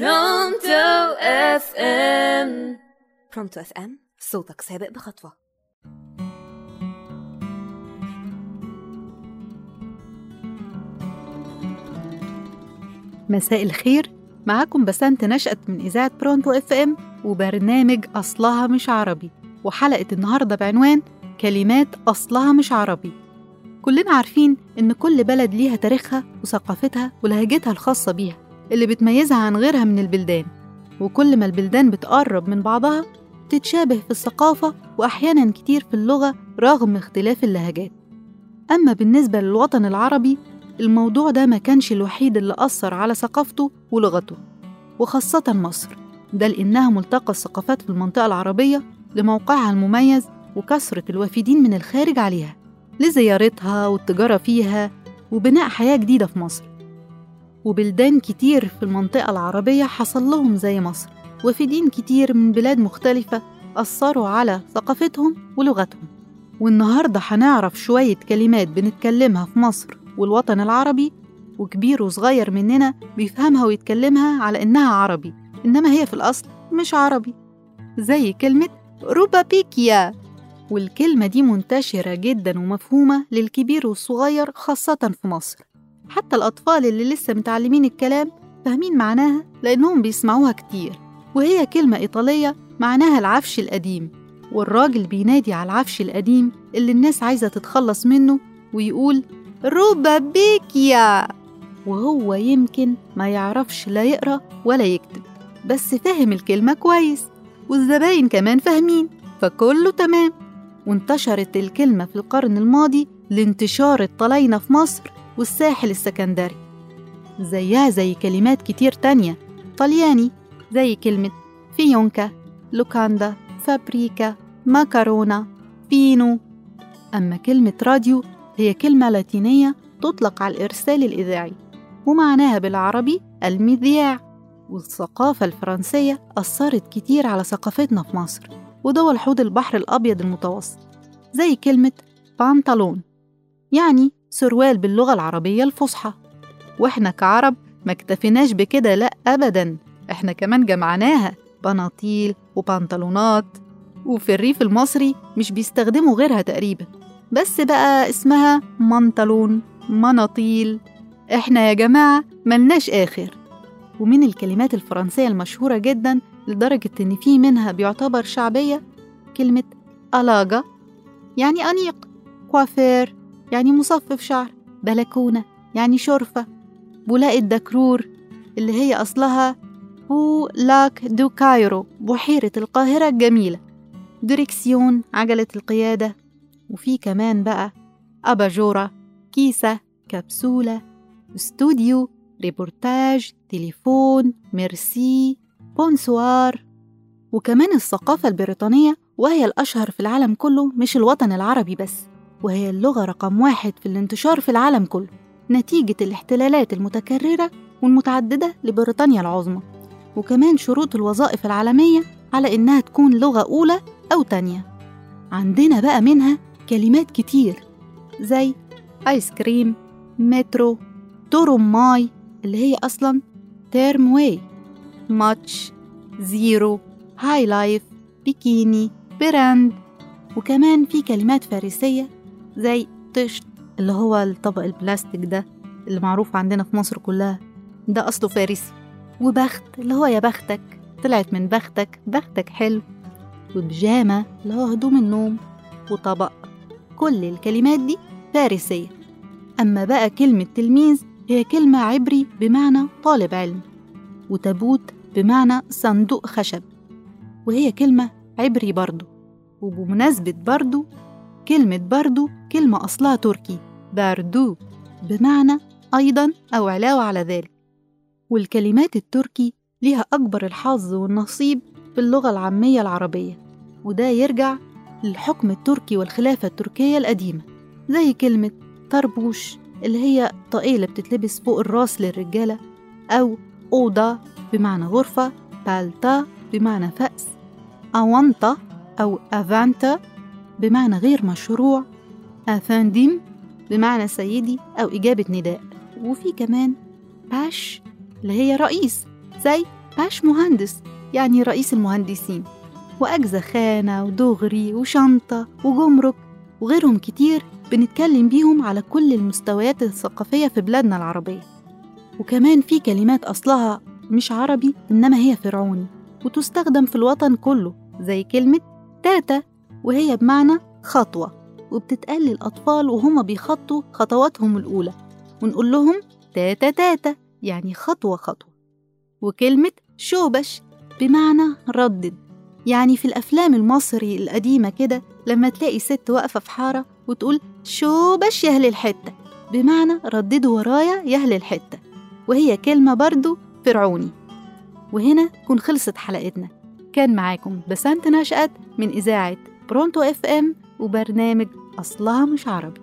Pronto FM Pronto FM صوتك سابق بخطوة. مساء الخير. معاكم بسنت نشأت من إذاعة Pronto FM وبرنامج أصلها مش عربي وحلقة النهاردة بعنوان كلمات أصلها مش عربي. كلنا عارفين إن كل بلد ليها تاريخها وثقافتها ولهجتها الخاصة بيها. اللي بتميزها عن غيرها من البلدان وكل ما البلدان بتقرب من بعضها تتشابه في الثقافة وأحيانا كتير في اللغة رغم اختلاف اللهجات. أما بالنسبة للوطن العربي الموضوع ده ما كانش الوحيد اللي أثر على ثقافته ولغته وخاصة مصر. ده لأنها ملتقى الثقافات في المنطقة العربية لموقعها المميز وكثرة الوافدين من الخارج عليها لزيارتها والتجارة فيها وبناء حياة جديدة في مصر. وبلدان كتير في المنطقة العربية حصل لهم زي مصر وافدين كتير من بلاد مختلفة أثروا على ثقافتهم ولغتهم. والنهاردة هنعرف شوية كلمات بنتكلمها في مصر والوطن العربي وكبير وصغير مننا بيفهمها ويتكلمها على إنها عربي إنما هي في الأصل مش عربي. زي كلمة روبابيكيا والكلمة دي منتشرة جدا ومفهومة للكبير والصغير خاصة في مصر. حتى الأطفال اللي لسه متعلمين الكلام فاهمين معناها لأنهم بيسمعوها كتير وهي كلمة إيطالية معناها العفش القديم والراجل بينادي على العفش القديم اللي الناس عايزة تتخلص منه ويقول روبا بيكيا! وهو يمكن ما يعرفش لا يقرأ ولا يكتب بس فاهم الكلمة كويس والزباين كمان فاهمين فكله تمام. وانتشرت الكلمة في القرن الماضي لانتشار الطلاينة في مصر. والساحل السكندري. زيها زي كلمات كتير تانية. طلياني زي كلمة فيونكا لوكاندا فابريكا ماكارونا فينو أما كلمة راديو هي كلمة لاتينية تطلق على الإرسال الإذاعي ومعناها بالعربي المذياع. والثقافة الفرنسية أثرت كتير على ثقافتنا في مصر ودول حوض البحر الأبيض المتوسط زي كلمة بانتالون يعني سروال باللغة العربية الفصحى. وإحنا كعرب ما اكتفيناش بكده لأ أبدا. إحنا كمان جمعناها بناطيل وبنطلونات. وفي الريف المصري مش بيستخدموا غيرها تقريبا. بس بقى اسمها منطلون مناطيل. إحنا يا جماعة ملناش آخر. ومن الكلمات الفرنسية المشهورة جدا لدرجة إن في منها بيعتبر شعبية كلمة ألاجا يعني أنيق كوافير يعني مصفف شعر بلكونة يعني شرفة. بولاق الدكرور اللي هي أصلها beau lac du Cairo بحيرة القاهرة الجميلة. ديريكسيون عجلة القيادة. وفي كمان بقى أباجورة كيسة كبسولة استوديو ريبورتاج تليفون merci bonsoir. وكمان الثقافة البريطانية وهي الأشهر في العالم كله مش الوطن العربي بس. وهي اللغة رقم واحد في الانتشار في العالم كله نتيجة الاحتلالات المتكررة والمتعددة لبريطانيا العظمى وكمان شروط الوظائف العالمية على إنها تكون لغة أولى أو تانية. عندنا بقى منها كلمات كتير زي ice cream مترو ترماي اللي هي أصلا tramway match zero high life bikini brand وكمان في كلمات فارسية زي طشت اللي هو الطبق البلاستيك ده اللي معروف عندنا في مصر كلها. ده أصله فارسي. وبخت اللي هو يا بختك طلعت من بختك بختك حلو. وبيجامة اللي هو هدوم النوم وطبق. كل الكلمات دي فارسية. أما بقى كلمة تلميذ هي كلمة عبري بمعنى طالب علم. وتابوت بمعنى صندوق خشب. وهي كلمة عبري برضو. وبمناسبة برضو كلمة برضو كلمة أصلها تركي باردو بمعنى أيضا أو علاوة على ذلك. والكلمات التركي ليها أكبر الحظ والنصيب في اللغة العامية العربية وده يرجع للحكم التركي والخلافة التركية القديمة زي كلمة طربوش اللي هي اللي بتتلبس فوق الراس للرجالة أو أوضة بمعنى غرفة بالتا بمعنى فأس أونطة أو أفانتا بمعنى غير مشروع أفانديم بمعنى سيدي أو إجابة نداء. وفي كمان باش اللي هي رئيس زي باش مهندس يعني رئيس المهندسين. وأجزى خانة ودغري وشنطة وجمرك وغيرهم كتير بنتكلم بيهم على كل المستويات الثقافية في بلادنا العربية. وكمان في كلمات أصلها مش عربي إنما هي فرعوني وتستخدم في الوطن كله زي كلمة تاتا وهي بمعنى خطوة وبتتقال للأطفال وهما بيخطوا خطواتهم الأولى ونقول لهم تاتا تاتا يعني خطوة خطوة. وكلمة شوبش بمعنى ردد يعني في الأفلام المصري القديمة كده لما تلاقي ست واقفة في حارة وتقول شوبش أهل الحتة بمعنى رددوا ورايا يا أهل الحتة وهي كلمة برضو فرعوني. وهنا تكون خلصت حلقتنا. كان معاكم بسنت نشأت من إذاعة برونتو اف ام وبرنامج أصلها مش عربي.